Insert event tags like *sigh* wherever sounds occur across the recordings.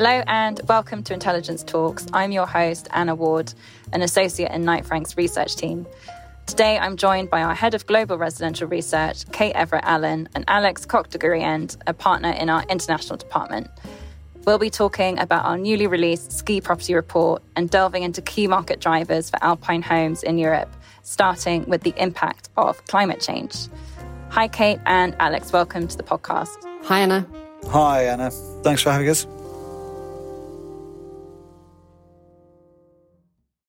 Hello and welcome to Intelligence Talks. I'm your host, Anna Ward, an associate in Knight Frank's research team. Today, I'm joined by our head of global residential research, Kate Everett Allen, and Alex Koch de Gooreynd, a partner in our international department. We'll be talking about our newly released ski property report and delving into key market drivers for alpine homes in Europe, starting with the impact of climate change. Hi, Kate and Alex. Welcome to the podcast. Hi, Anna. Hi, Anna. Thanks for having us.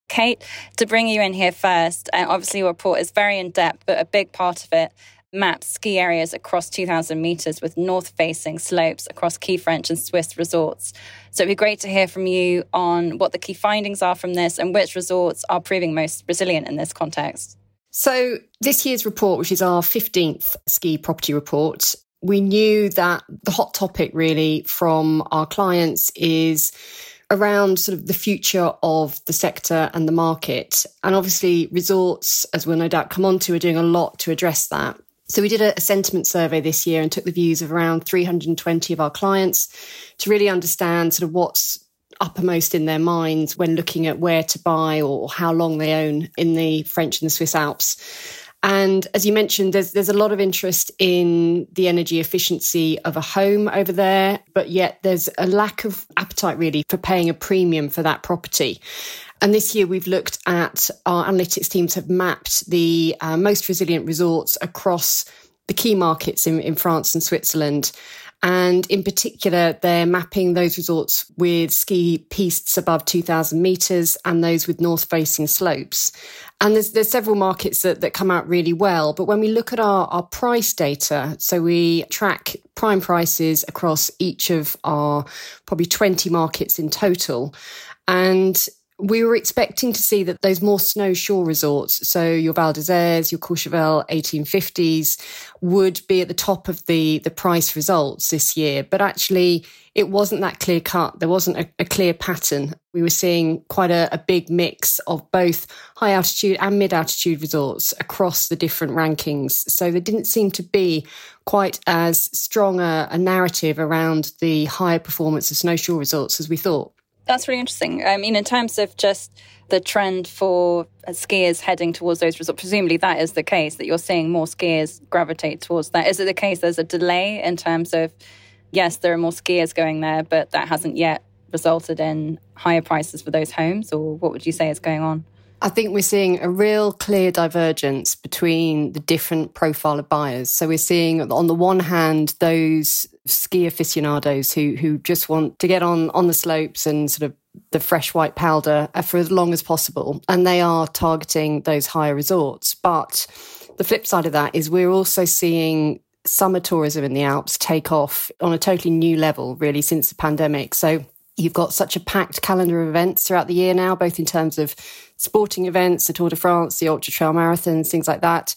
Kate, to bring you in here first, and obviously your report is very in depth, but a big part of it maps ski areas across 2,000 metres with north facing slopes across key French and Swiss resorts. So it'd be great to hear from you on what the key findings are from this and which resorts are proving most resilient in this context. So, this year's report, which is our 15th ski property report, we knew that the hot topic really from our clients is around sort of the future of the sector and the market. And obviously, resorts, as we'll no doubt come on to, are doing a lot to address that. So we did a, sentiment survey this year and took the views of around 320 of our clients to really understand sort of what's uppermost in their minds when looking at where to buy or how long they own in the French and the Swiss Alps. And as you mentioned, there's there's a lot of interest in the energy efficiency of a home over there, but yet there's a lack of appetite really for paying a premium for that property. And this year we've looked at our analytics teams have mapped the uh, most resilient resorts across the key markets in, in France and Switzerland. And in particular, they're mapping those resorts with ski pistes above 2000 meters and those with north facing slopes. And there's, there's several markets that, that come out really well. But when we look at our, our price data, so we track prime prices across each of our probably 20 markets in total. And we were expecting to see that those more snow sure resorts, so your Val d'Isère, your Courchevel 1850s, would be at the top of the, the price results this year. But actually, it wasn't that clear cut. There wasn't a, a clear pattern. We were seeing quite a, a big mix of both high altitude and mid altitude resorts across the different rankings. So there didn't seem to be quite as strong a, a narrative around the higher performance of snowsure resorts as we thought. That's really interesting. I mean, in terms of just the trend for skiers heading towards those resorts, presumably that is the case, that you're seeing more skiers gravitate towards that. Is it the case there's a delay in terms of, yes, there are more skiers going there, but that hasn't yet resulted in higher prices for those homes? Or what would you say is going on? I think we're seeing a real clear divergence between the different profile of buyers. So we're seeing on the one hand those ski aficionados who who just want to get on on the slopes and sort of the fresh white powder for as long as possible, and they are targeting those higher resorts. But the flip side of that is we're also seeing summer tourism in the Alps take off on a totally new level, really, since the pandemic. So you've got such a packed calendar of events throughout the year now, both in terms of sporting events, the Tour de France, the Ultra Trail Marathons, things like that.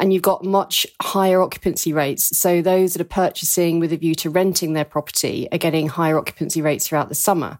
And you've got much higher occupancy rates. So those that are purchasing with a view to renting their property are getting higher occupancy rates throughout the summer.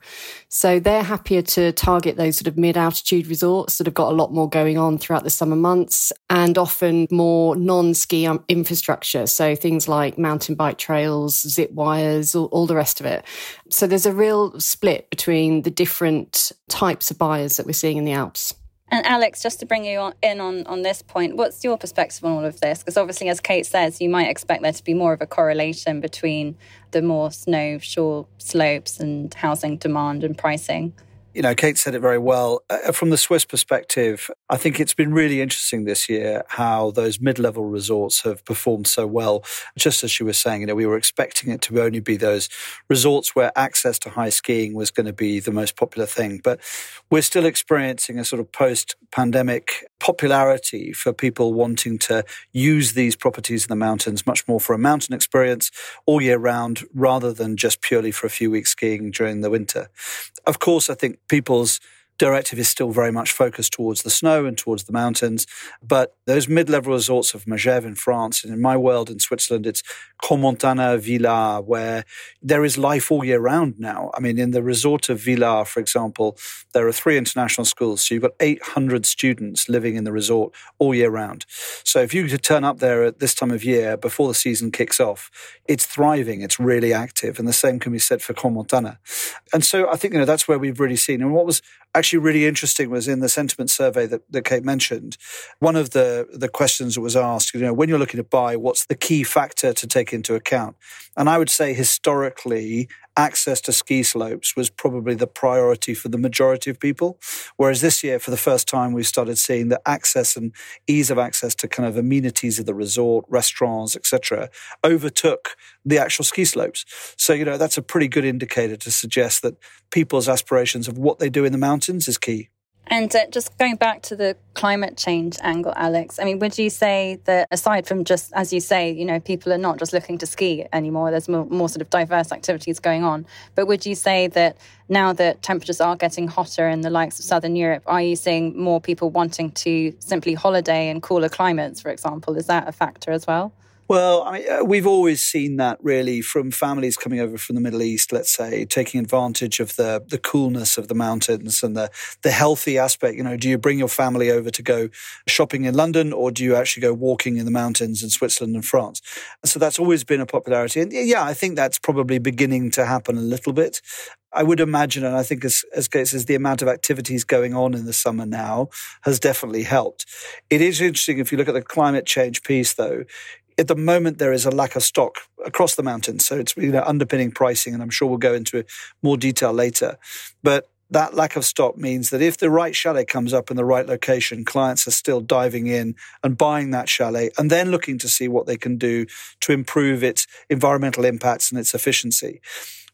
So they're happier to target those sort of mid altitude resorts that have got a lot more going on throughout the summer months and often more non ski um, infrastructure. So things like mountain bike trails, zip wires, all, all the rest of it. So there's a real split between the different types of buyers that we're seeing in the Alps. And Alex, just to bring you in on, on this point, what's your perspective on all of this? Because obviously, as Kate says, you might expect there to be more of a correlation between the more snow sure slopes and housing demand and pricing you know, Kate said it very well. Uh, from the Swiss perspective, I think it's been really interesting this year how those mid level resorts have performed so well. Just as she was saying, you know, we were expecting it to only be those resorts where access to high skiing was going to be the most popular thing. But we're still experiencing a sort of post pandemic popularity for people wanting to use these properties in the mountains much more for a mountain experience all year round rather than just purely for a few weeks skiing during the winter. Of course, I think people's directive is still very much focused towards the snow and towards the mountains. But those mid level resorts of Megève in France and in my world in Switzerland, it's Crans-Montana, Villars, where there is life all year round now. I mean, in the resort of Villars, for example, there are three international schools. So you've got 800 students living in the resort all year round. So if you turn up there at this time of year before the season kicks off, it's thriving, it's really active. And the same can be said for Crans-Montana. And so I think, you know, that's where we've really seen. And what was actually really interesting was in the sentiment survey that, that Kate mentioned, one of the, the questions that was asked, you know, when you're looking to buy, what's the key factor to take into account? And I would say historically, access to ski slopes was probably the priority for the majority of people. Whereas this year, for the first time, we started seeing that access and ease of access to kind of amenities of the resort, restaurants, etc., overtook the actual ski slopes. So, you know, that's a pretty good indicator to suggest that people's aspirations of what they do in the mountains is key. And uh, just going back to the climate change angle, Alex, I mean, would you say that aside from just, as you say, you know, people are not just looking to ski anymore, there's more, more sort of diverse activities going on. But would you say that now that temperatures are getting hotter in the likes of Southern Europe, are you seeing more people wanting to simply holiday in cooler climates, for example? Is that a factor as well? Well, I mean, uh, we've always seen that really from families coming over from the Middle East, let's say, taking advantage of the the coolness of the mountains and the the healthy aspect. You know, do you bring your family over to go shopping in London, or do you actually go walking in the mountains in Switzerland and France? So that's always been a popularity, and yeah, I think that's probably beginning to happen a little bit. I would imagine, and I think as, as Kate says, the amount of activities going on in the summer now has definitely helped. It is interesting if you look at the climate change piece, though, at the moment there is a lack of stock across the mountains, so it's you know underpinning pricing, and I'm sure we'll go into more detail later. But that lack of stock means that if the right chalet comes up in the right location, clients are still diving in and buying that chalet and then looking to see what they can do to improve its environmental impacts and its efficiency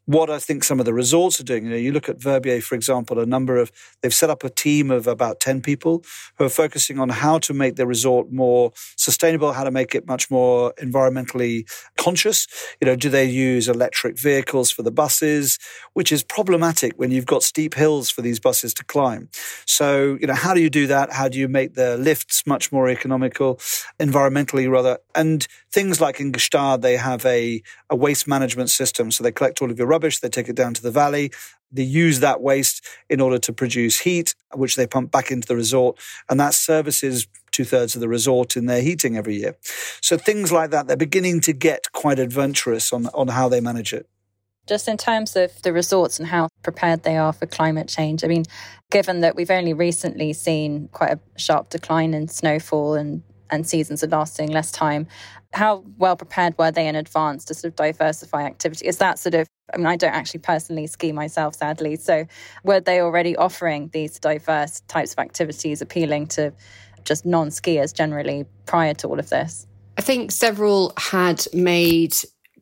what I think some of the resorts are doing. You know, you look at Verbier, for example, a number of, they've set up a team of about 10 people who are focusing on how to make the resort more sustainable, how to make it much more environmentally conscious. You know, do they use electric vehicles for the buses, which is problematic when you've got steep hills for these buses to climb. So, you know, how do you do that? How do you make the lifts much more economical, environmentally rather? And things like in Gstaad, they have a, a waste management system. So they collect all of your rubbish, they take it down to the valley. They use that waste in order to produce heat, which they pump back into the resort. And that services two thirds of the resort in their heating every year. So things like that, they're beginning to get quite adventurous on, on how they manage it. Just in terms of the resorts and how prepared they are for climate change, I mean, given that we've only recently seen quite a sharp decline in snowfall and and seasons are lasting less time. How well prepared were they in advance to sort of diversify activity? Is that sort of, I mean, I don't actually personally ski myself, sadly. So were they already offering these diverse types of activities appealing to just non skiers generally prior to all of this? I think several had made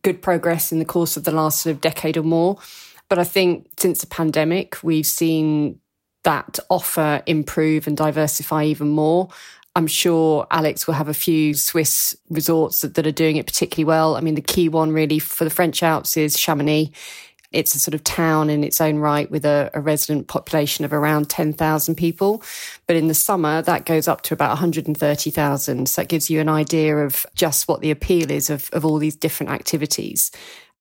good progress in the course of the last sort of decade or more. But I think since the pandemic, we've seen that offer improve and diversify even more. I'm sure Alex will have a few Swiss resorts that, that, are doing it particularly well. I mean, the key one really for the French Alps is Chamonix. It's a sort of town in its own right with a, a resident population of around 10,000 people. But in the summer, that goes up to about 130,000. So that gives you an idea of just what the appeal is of, of all these different activities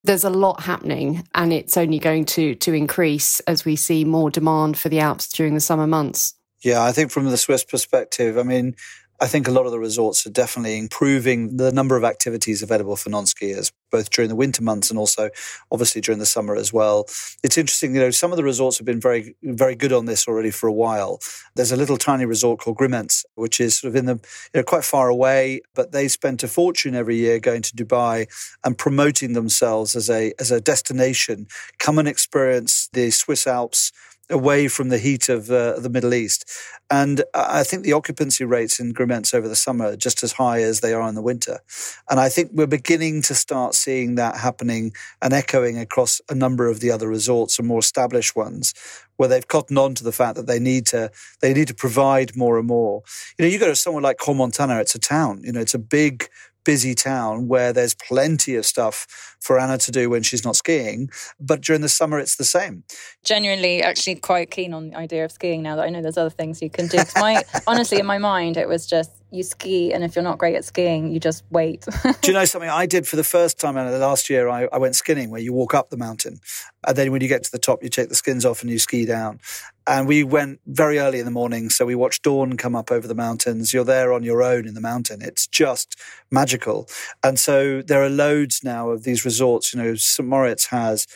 there's a lot happening and it's only going to to increase as we see more demand for the Alps during the summer months. Yeah, I think from the Swiss perspective, I mean, I think a lot of the resorts are definitely improving the number of activities available for non skiers, both during the winter months and also obviously during the summer as well. It's interesting, you know, some of the resorts have been very, very good on this already for a while. There's a little tiny resort called Grimentz, which is sort of in the, you know, quite far away, but they spent a fortune every year going to Dubai and promoting themselves as a, as a destination. Come and experience the Swiss Alps away from the heat of uh, the Middle East. And I think the occupancy rates in Grimentz over the summer are just as high as they are in the winter. And I think we're beginning to start seeing that happening and echoing across a number of the other resorts and more established ones where they've cottoned on to the fact that they need to they need to provide more and more. You know, you go to somewhere like Crans-Montana, it's a town. You know, it's a big busy town where there's plenty of stuff for Anna to do when she's not skiing. But during the summer, it's the same. Genuinely, actually, quite keen on the idea of skiing now that I know there's other things you can do. My *laughs* honestly, in my mind, it was just you ski, and if you're not great at skiing, you just wait. *laughs* Do you know something I did for the first time? And last year, I, I went skinning, where you walk up the mountain, and then when you get to the top, you take the skins off and you ski down. And we went very early in the morning, so we watched dawn come up over the mountains. You're there on your own in the mountain. It's just magical. And so there are loads now of these resorts. You know, St. Moritz has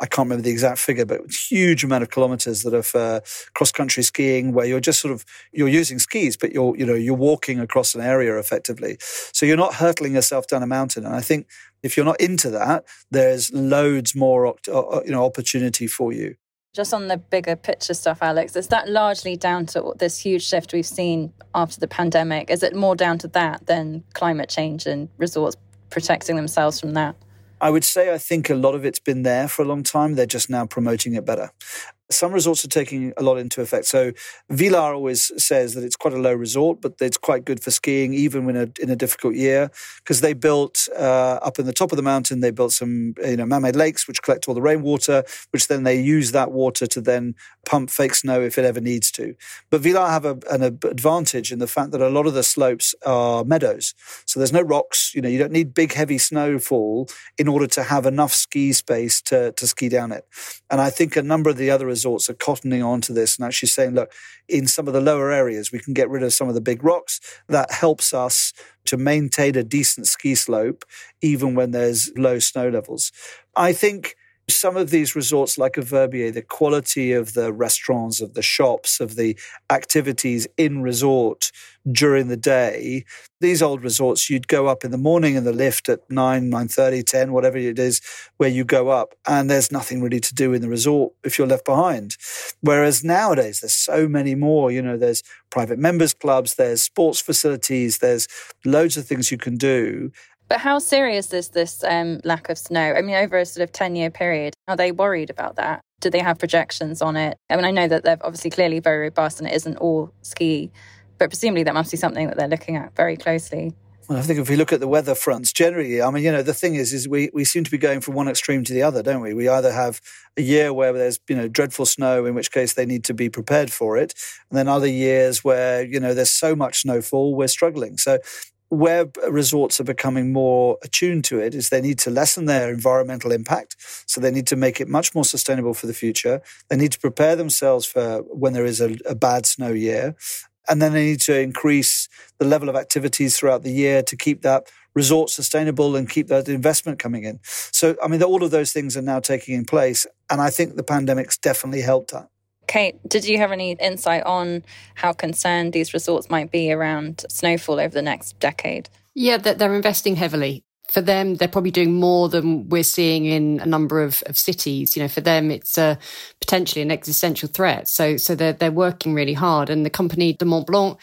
I can't remember the exact figure, but huge amount of kilometers that of for cross country skiing where you're just sort of you're using skis, but you're you know you're walking across an area effectively. So you're not hurtling yourself down a mountain. And I think if you're not into that, there's loads more uh, uh, you know opportunity for you. Just on the bigger picture stuff, Alex, is that largely down to this huge shift we've seen after the pandemic? Is it more down to that than climate change and resorts protecting themselves from that? I would say I think a lot of it's been there for a long time. They're just now promoting it better some resorts are taking a lot into effect. So Villars always says that it's quite a low resort, but it's quite good for skiing even in a in a difficult year because they built uh, up in the top of the mountain. They built some you know man-made lakes which collect all the rainwater, which then they use that water to then pump fake snow if it ever needs to. But Villars have a, an advantage in the fact that a lot of the slopes are meadows, so there's no rocks. You know you don't need big heavy snowfall in order to have enough ski space to to ski down it. And I think a number of the other resorts are cottoning onto this and actually saying, look, in some of the lower areas, we can get rid of some of the big rocks. That helps us to maintain a decent ski slope, even when there's low snow levels. I think some of these resorts like a Verbier, the quality of the restaurants, of the shops, of the activities in resort during the day, these old resorts, you'd go up in the morning in the lift at 9, 9.30, 10, whatever it is, where you go up, and there's nothing really to do in the resort if you're left behind. Whereas nowadays, there's so many more, you know, there's private members clubs, there's sports facilities, there's loads of things you can do. But how serious is this um, lack of snow? I mean, over a sort of 10 year period, are they worried about that? Do they have projections on it? I mean, I know that they're obviously clearly very robust and it isn't all ski, but presumably that must be something that they're looking at very closely. Well, I think if we look at the weather fronts generally, I mean, you know, the thing is, is we, we seem to be going from one extreme to the other, don't we? We either have a year where there's, you know, dreadful snow, in which case they need to be prepared for it. And then other years where, you know, there's so much snowfall, we're struggling. So where resorts are becoming more attuned to it is they need to lessen their environmental impact. So they need to make it much more sustainable for the future. They need to prepare themselves for when there is a, a bad snow year. And then they need to increase the level of activities throughout the year to keep that resort sustainable and keep that investment coming in. So, I mean, all of those things are now taking in place. And I think the pandemic's definitely helped that. Kate, did you have any insight on how concerned these resorts might be around snowfall over the next decade? Yeah, they're investing heavily. For them, they're probably doing more than we're seeing in a number of, of cities. You know, for them, it's uh, potentially an existential threat. So, so they're they're working really hard. And the company de Mont Blanc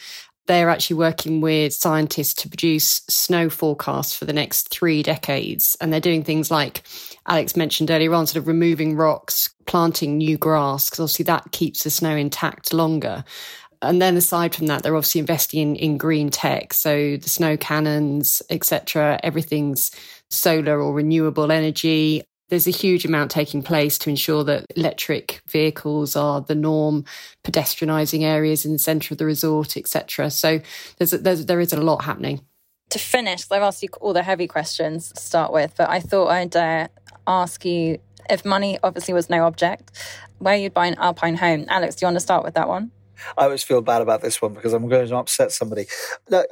they're actually working with scientists to produce snow forecasts for the next three decades. And they're doing things like Alex mentioned earlier on, sort of removing rocks, planting new grass, because obviously that keeps the snow intact longer. And then aside from that, they're obviously investing in, in green tech. So the snow cannons, etc., everything's solar or renewable energy there's a huge amount taking place to ensure that electric vehicles are the norm, pedestrianising areas in the centre of the resort, etc. So there's, a, there's there is a lot happening. To finish, I've asked you all the heavy questions to start with, but I thought I'd uh, ask you if money obviously was no object, where you'd buy an alpine home. Alex, do you want to start with that one? I always feel bad about this one because I'm going to upset somebody.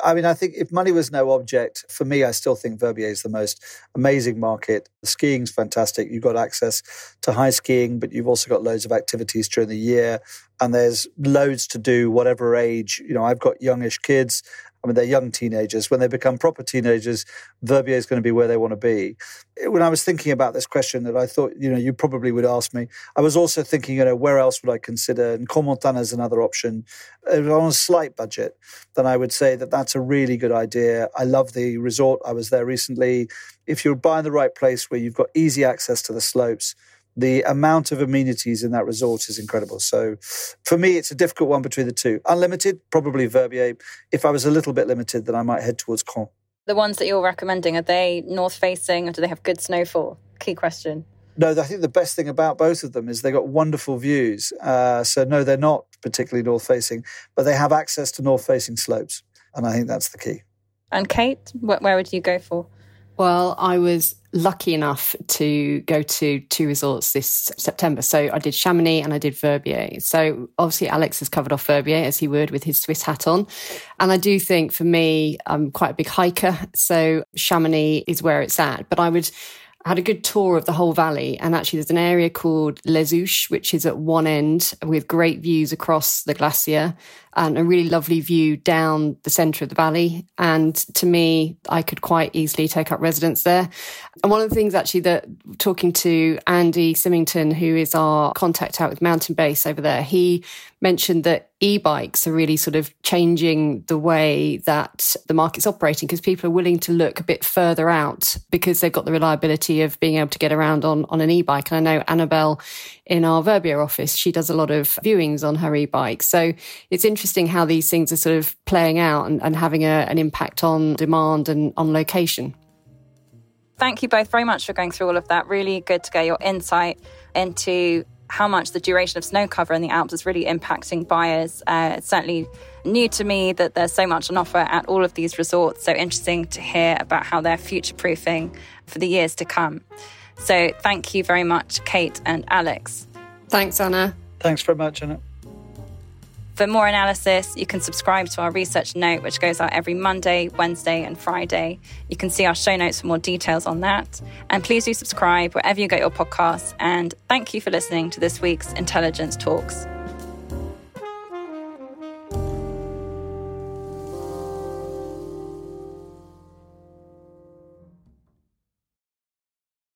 I mean, I think if money was no object, for me, I still think Verbier is the most amazing market. The skiing's fantastic. You've got access to high skiing, but you've also got loads of activities during the year. And there's loads to do, whatever age. You know, I've got youngish kids I mean, they're young teenagers. When they become proper teenagers, Verbier is going to be where they want to be. When I was thinking about this question, that I thought, you know, you probably would ask me, I was also thinking, you know, where else would I consider? And Crans-Montana is another option. Uh, on a slight budget, then I would say that that's a really good idea. I love the resort. I was there recently. If you're buying the right place where you've got easy access to the slopes, the amount of amenities in that resort is incredible. So for me, it's a difficult one between the two. Unlimited, probably Verbier. If I was a little bit limited, then I might head towards Crans. The ones that you're recommending, are they north facing or do they have good snowfall? Key question. No, I think the best thing about both of them is they've got wonderful views. Uh, so no, they're not particularly north facing, but they have access to north facing slopes. And I think that's the key. And Kate, where would you go for? Well, I was lucky enough to go to two resorts this September. So I did Chamonix and I did Verbier. So obviously Alex has covered off Verbier as he would with his Swiss hat on. And I do think for me, I'm quite a big hiker. So Chamonix is where it's at. But I would I had a good tour of the whole valley. And actually, there's an area called Les Houches, which is at one end with great views across the glacier and a really lovely view down the centre of the valley. And to me, I could quite easily take up residence there. And one of the things actually that talking to Andy Symington, who is our contact out with Mountain Base over there, he mentioned that e-bikes are really sort of changing the way that the market's operating because people are willing to look a bit further out because they've got the reliability of being able to get around on, on an e-bike. And I know Annabelle in our Verbier office. She does a lot of viewings on her e-bike. So it's interesting how these things are sort of playing out and, and having a, an impact on demand and on location. Thank you both very much for going through all of that. Really good to get your insight into how much the duration of snow cover in the Alps is really impacting buyers. Uh, it's certainly new to me that there's so much on offer at all of these resorts. So interesting to hear about how they're future proofing for the years to come. So thank you very much, Kate and Alex. Thanks, Anna. Thanks very much, Anna. For more analysis, you can subscribe to our research note, which goes out every Monday, Wednesday, and Friday. You can see our show notes for more details on that. And please do subscribe wherever you get your podcasts. And thank you for listening to this week's Intelligence Talks.